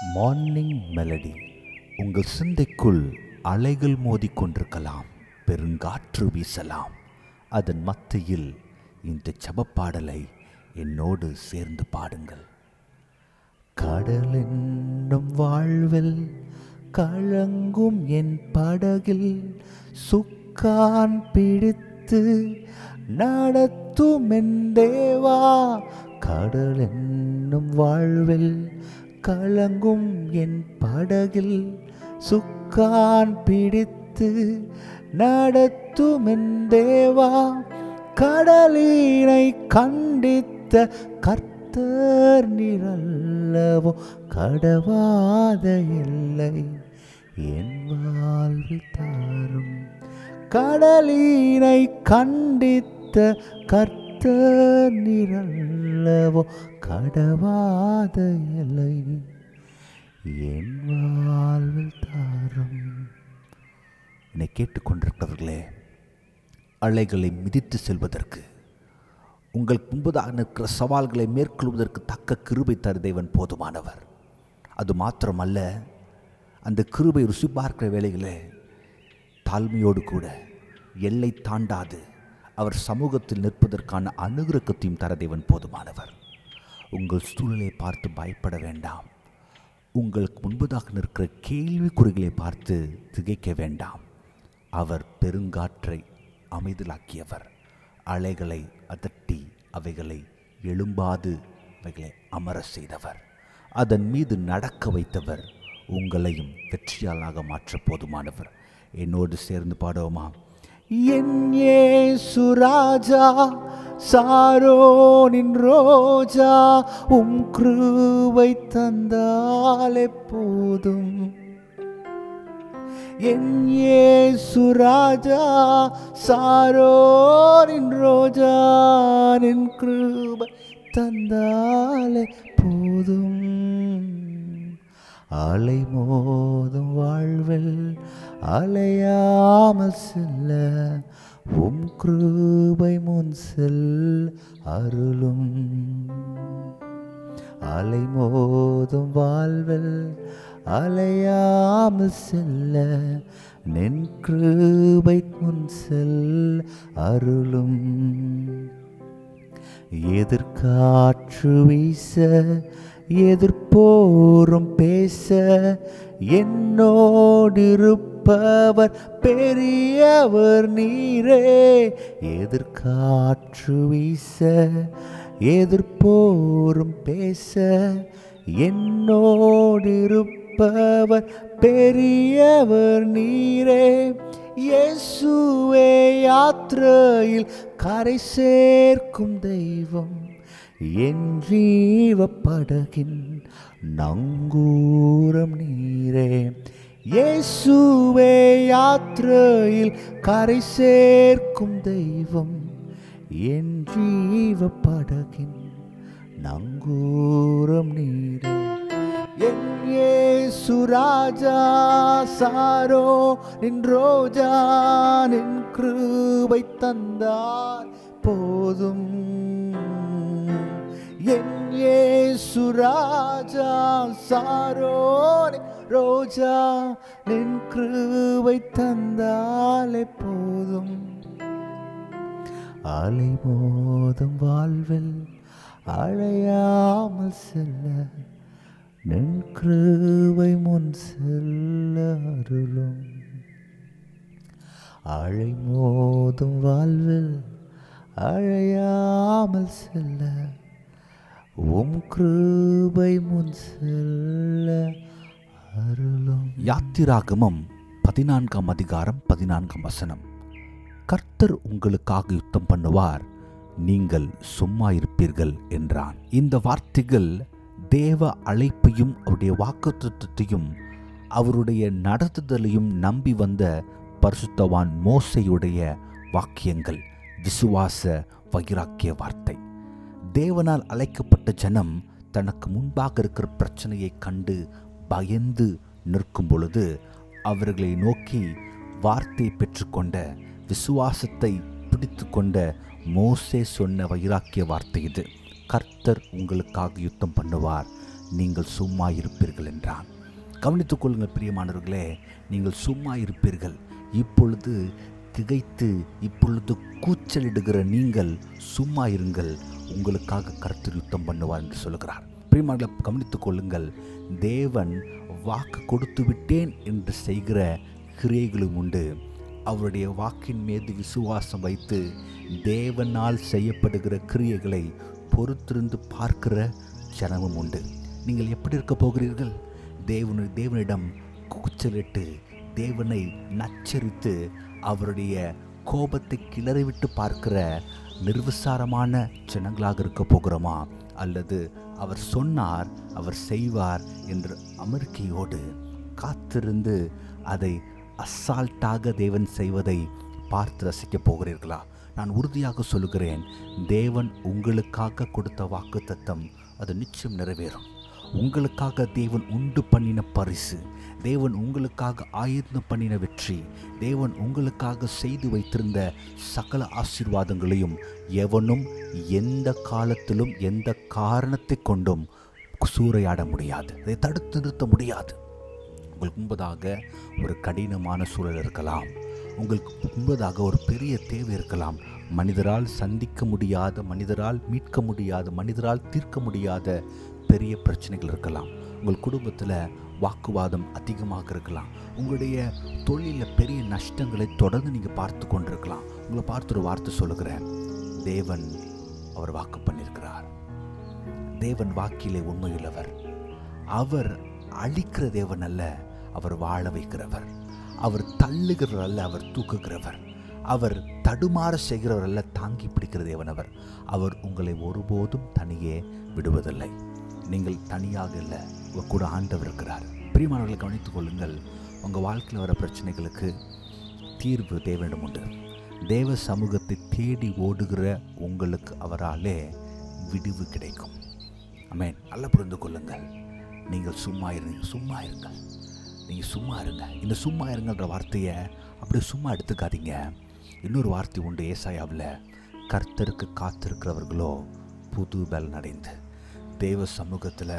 Morning melody உங்கள் சிந்தைக்குள் அலைகள் மோதிக்கொண்டிருக்கலாம் பெருங்காற்று வீசலாம். அதன் மத்தியில் இந்த ஜெபப்பாடலை என்னோடு சேர்ந்து பாடுங்கள். கடல் என்னும் வாழ்வில் கழங்கும் என் படகில் சுக்கான் பிடித்து நடத்தும் என் தேவா. கடல் என்னும் வாழ்வில் கலங்கும் என் படகில் சுக்கான் பிடித்து நடத்தும் தேவா. கடலினை கண்டித்த கர்த்தர் நிரல்லவோ. கடவாத இல்லை என் வாழ்வு தாரும். கடலினை கண்டித்த கர்த்தர் நிரல் நிரல்லவோ கடவாத எல்லை. என் வாழ்வில் தாரம். என்னை கேட்டுக்கொண்டிருப்பவர்களே அலைகளை மிதித்து செல்வதற்கு உங்கள் முன்பதாக நிற்கிற சவால்களை மேற்கொள்வதற்கு தக்க கிருபை தரு தேவன் போதுமானவர். அது மாத்திரமல்ல அந்த கிருபை ருசி பார்க்கிற வேளையிலே தாழ்மையோடு கூட எல்லை தாண்டாது. அவர் சமூகத்தில் நிற்பதற்கான அனுகிரகத்தையும் தர தேவன் போதுமானவர். உங்கள் சூழ்நிலையை பார்த்து பயப்பட வேண்டாம். உங்களுக்கு முன்பதாக நிற்கிற கேள்விக்குறிகளை பார்த்து திகைக்க வேண்டாம். அவர் பெருங்காற்றை அமைதலாக்கியவர். அலைகளை அதட்டி அவைகளை எழும்பாது அவைகளை அமர செய்தவர். அதன் மீது நடக்க வைத்தவர் உங்களையும் வெற்றியாளாக மாற்ற போதுமானவர். என்னோடு சேர்ந்து பாடுவோமா? என் சுராஜா சாரோனின் ரோஜா உம் கிருவை தந்தால் எப்போதும் என் சுராஜா சாரோனின் ரோஜா நின் கிருபை தந்தாலே போதும். அலை மோதும் வாழ்வில் அலையாமல் செல்ல உம் கிருபை முன் செல் அருளும். அலை மோதும் வாழ்வில் அலையாமல் செல்ல நின் கிருபை முன் செல் அருளும். எதிர்காற்று வீச எதிர்ப்போரும் பேச என்னோடிருப்பவர் பெரியவர் நீரே. எதிர்காற்று வீச எதிர்ப்போரும் பேச என்னோடிருப்பவர் பெரியவர் நீரே. இயேசுவே யாத்திரையில் கரை சேர்க்கும் தெய்வம். என் ஜீவப்படகின் நங்கூரம் நீரே. இயேசுவே யாத்திரையில் கரை சேர்க்கும் தெய்வம் என் ஜீவப்படகின் நங்கூரம் நீரே. என் சுராஜா சாரோ நின் ரோஜா நின் கிருபை தந்தார் போதும் சுராஜா சாரோ ரோஜா நின் கிருவை தந்தாலே போதும். அலை மோதும் வாழ்வில் அழையாமல் செல்ல நின் கிருவை முன் செல்ல அருளும். அழை மோதும் வாழ்வில் அழையாமல் செல்ல உம் கிருபை முன் செல்ல அருளும். யாத்திராகமம் பதினான்காம் அதிகாரம் பதினான்காம் வசனம். கர்த்தர் உங்களுக்காக யுத்தம் பண்ணுவார் நீங்கள் சும்மா இருப்பீர்கள் என்றான். இந்த வார்த்தைகள் தேவ அழைப்பையும் அவருடைய வாக்குத்தத்தையும் அவருடைய நடத்துதலையும் நம்பி வந்த பரிசுத்தவான் மோசையுடைய வாக்கியங்கள் விசுவாச வைராக்கிய வார்த்தை. தேவனால் அழைக்கப்பட்ட ஜனம் தனக்கு முன்பாக இருக்கிற பிரச்சனையை கண்டு பயந்து நிற்கும் பொழுது அவர்களை நோக்கி வார்த்தை பெற்றுக்கொண்ட விசுவாசத்தை பிடித்து கொண்ட மோசே சொன்ன வைராக்கிய வார்த்தை இது. கர்த்தர் உங்களுக்காக யுத்தம் பண்ணுவார். நீங்கள் சும்மா இருப்பீர்கள் என்றான். கவனித்துக் கொள்ளுங்கள் பிரியமானவர்களே நீங்கள் சும்மா இருப்பீர்கள். இப்பொழுது திகைத்து இப்பொழுது கூச்சலிடுகிற நீங்கள் சும்மா இருங்கள். உங்களுக்காக கருத்து யுத்தம் பண்ணுவார் என்று சொல்கிறார் பிரிமார்களை கவனித்துக் கொள்ளுங்கள் தேவன் வாக்கு கொடுத்து விட்டேன் என்று செய்கிற கிரியைகளும் உண்டு. அவருடைய வாக்கின் மீது விசுவாசம் வைத்து தேவனால் செய்யப்படுகிற கிரியைகளை பொறுத்திருந்து பார்க்கிற ஜனமும் உண்டு. நீங்கள் எப்படி இருக்க போகிறீர்கள்? தேவனு தேவனிடம் கூச்சலிட்டு தேவனை நச்சரித்து அவருடைய கோபத்தை கிளறிவிட்டு பார்க்கிற நிர்விசாரமான ஜனங்களாக இருக்க போகிறோமா? அல்லது அவர் சொன்னார் அவர் செய்வார் என்று அமெரிக்கையோடு காத்திருந்து அதை அசால்ட்டாக தேவன் செய்வதை பார்த்து ரசிக்கப் போகிறீர்களா? நான் உறுதியாக சொல்லுகிறேன் தேவன் உங்களுக்காக கொடுத்த வாக்கு தத்தம் அது நிச்சயம் நிறைவேறும். உங்களுக்காக தேவன் உண்டு பண்ணின பரிசு. தேவன் உங்களுக்காக ஆயுதம் பண்ணின வெற்றி. தேவன் உங்களுக்காக செய்து வைத்திருந்த சகல ஆசீர்வாதங்களையும் எவனும் எந்த காலத்திலும் எந்த காரணத்தை கொண்டும் சூறையாட முடியாது. அதை தடுத்து நிறுத்த முடியாது. உங்களுக்கு முன்பதாக ஒரு கடினமான சூழல் இருக்கலாம். உங்களுக்கு முன்பதாக ஒரு பெரிய தேவை இருக்கலாம். மனிதரால் சந்திக்க முடியாத மனிதரால் மீட்க முடியாத மனிதரால் தீர்க்க முடியாத பெரிய பிரச்சனைகள் இருக்கலாம். உங்கள் குடும்பத்தில் வாக்குவாதம் அதிகமாக இருக்கலாம். உங்களுடைய தொழிலில் பெரிய நஷ்டங்களை தொடர்ந்து நீங்கள் பார்த்து கொண்டிருக்கலாம். உங்களை பார்த்து ஒரு வார்த்தை சொல்லுகிறேன். தேவன் அவர் வாக்கு பண்ணியிருக்கிறார் தேவன் வாக்கிலே உண்மையுள்ளவர். அவர் அழிக்கிற தேவன் அல்ல அவர் வாழ வைக்கிறவர். அவர் தள்ளுகிறவர் அல்ல அவர் தூக்குகிறவர். அவர் தடுமாற செய்கிறவர் அல்ல தாங்கி பிடிக்கிற தேவன் அவர். அவர் உங்களை ஒருபோதும் தனியே விடுவதில்லை. நீங்கள் தனியாக இல்லை உங்கள் கூட ஆண்டவர் இருக்கிறார். பிரியமானவர்களை கவனித்துக் கொள்ளுங்கள் உங்கள் வாழ்க்கையில் வர பிரச்சனைகளுக்கு தீர்வு தேவையிடம் உண்டு. தேவ சமூகத்தை தேடி ஓடுகிற உங்களுக்கு அவராலே விடிவு கிடைக்கும். அமேன் நல்லா புரிந்து கொள்ளுங்கள். நீங்கள் சும்மா இருங்க சும்மா இருங்கள் நீங்கள் சும்மா இருங்க. இந்த சும்மா இருங்கன்ற வார்த்தையை அப்படியே சும்மா எடுத்துக்காதீங்க. இன்னொரு வார்த்தை உண்டு ஏசாயாவில் கர்த்தருக்கு காத்திருக்கிறவர்களோ புது பலன் அடைந்து தேவ சமூகத்தில்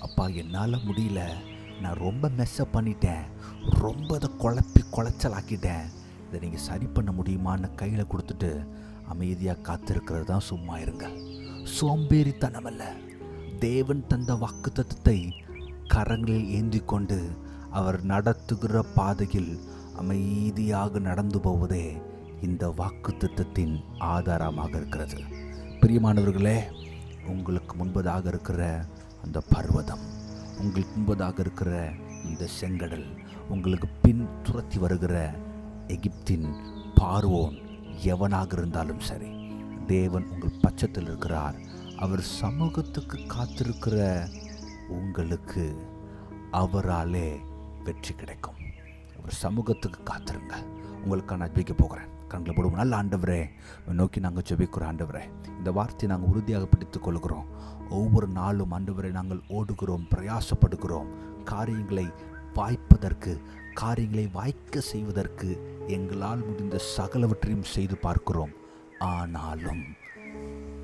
அப்பா என்னால் முடியல. நான் ரொம்ப மெஸ்ஸப் பண்ணிட்டேன். ரொம்ப அதை குழப்பி குழச்சலாக்கிட்டேன். இதை நீங்கள் சரி பண்ண முடியுமான்னு கையில் கொடுத்துட்டு அமைதியாக காத்திருக்கிறது தான் சும்மா இருங்க. சோம்பேறித்தனம் அல்ல தேவன் தந்த வாக்குத்தத்தத்தை கரங்களில் ஏந்தி கொண்டு அவர் நடத்துகிற பாதையில் அமைதியாக நடந்து போவதே இந்த வாக்குத்தத்தத்தின் ஆதாரமாக இருக்கிறது. பிரியமானவர்களே உங்களுக்கு முன்பதாக இருக்கிற அந்த பர்வதம் உங்களுக்கு முன்பதாக இருக்கிற இந்த செங்கடல் உங்களுக்கு பின் துரத்தி வருகிற எகிப்தின் பார்வோன் எவனாக இருந்தாலும் சரி தேவன் உங்கள் பட்சத்தில் இருக்கிறார். அவர் சமூகத்துக்கு காத்திருக்கிற உங்களுக்கு அவராலே வெற்றி கிடைக்கும். அவர் சமூகத்துக்கு காத்திருங்க. உங்களுக்கு நான் ஜெயிக்க போகிறேன். கண்களை போடுவோம். நல்ல ஆண்டவரே நோக்கி நாங்கள் ஜெபிக்கிறோம் ஆண்டவரே. இந்த வார்த்தையை நாங்கள் உறுதியாக பிடித்துக் கொள்கிறோம் ஒவ்வொரு நாளும் ஆண்டவரை நாங்கள் ஓடுகிறோம் பிரயாசப்படுகிறோம். காரியங்களை வாய்ப்பதற்கு காரியங்களை வாய்க்க செய்வதற்கு எங்களால் முடிந்த சகலவற்றையும் செய்து பார்க்கிறோம். ஆனாலும்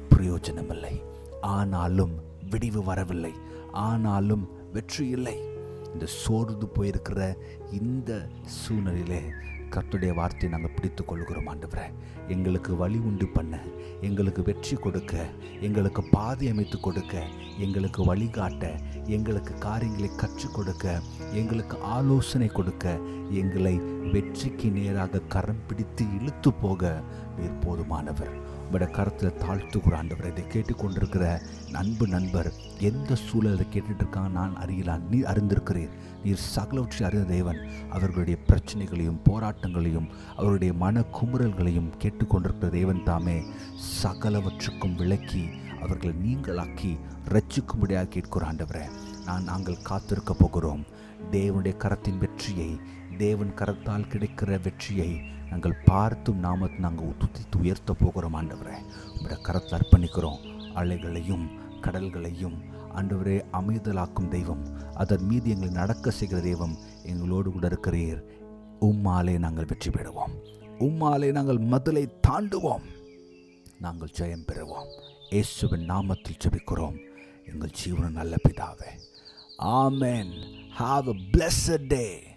பிரயோஜனமில்லை. ஆனாலும் விடிவு வரவில்லை. ஆனாலும் வெற்றி இல்லை. இந்த சோர்ந்து போயிருக்கிற இந்த சூழ்நிலையிலே கர்த்துடைய வார்த்தையை நாங்கள் பிடித்து கொள்கிறோம் ஆண்டவரே. எங்களுக்கு வழி உண்டு பண்ண. எங்களுக்கு வெற்றி கொடுக்க. எங்களுக்கு பாதை அமைத்து கொடுக்க. எங்களுக்கு வழிகாட்ட எங்களுக்கு காரியங்களை கற்றுக் கொடுக்க. எங்களுக்கு ஆலோசனை கொடுக்க. எங்களை வெற்றிக்கு நேராக கரம் பிடித்து இழுத்து போக. நீர் போதுமானவர். உங்களோட கருத்தில் தாழ்த்துக்கிற ஆண்டவர். இதை கேட்டுக்கொண்டிருக்கிற அன்பு நண்பர் எந்த சூழலை கேட்டுட்டு இருக்கான் நான் அறியலாம் நீ அறிந்திருக்கிறீர். நீர் சகலவற்றை அறிந்த தேவன் அவர்களுடைய பிரச்சனைகளையும் போராட்டங்களையும் அவருடைய மன குமுறல்களையும் கேட்டுக்கொண்டிருக்கிற தேவன் தாமே. சகலவற்றுக்கும் விளக்கி அவர்களை நீங்களாக்கி ரட்சிக்கும்படியாக கேட்கிற ஆண்டவரே. நான் நாங்கள் காத்திருக்க போகிறோம். தேவனுடைய கரத்தின் வெற்றியை தேவன் கரத்தால் கிடைக்கிற வெற்றியை நாங்கள் பார்த்தும் நாமத்தை நாங்கள் துதித்து உயர்த்த போகிறோம் ஆண்டவரே. உங்களோட கரத்தை அர்ப்பணிக்கிறோம். அலைகளையும் கடல்களையும் ஆண்டவரே அமைதலாக்கும் தெய்வம். அதன் மீது எங்களை நடக்க செய்கிற தெய்வம் எங்களோடு கூட இருக்கிறீர். உம்மாலே நாங்கள் வெற்றி பெறுவோம். உம்மாலே நாங்கள் மதுளை தாண்டுவோம். நாங்கள் ஜெயம் பெறுவோம். இயேசுவின் நாமத்தில் ஜெபிக்கிறோம். எங்கள் ஜீவன நல்ல பிதாவே. ஆமென். Have a blessed day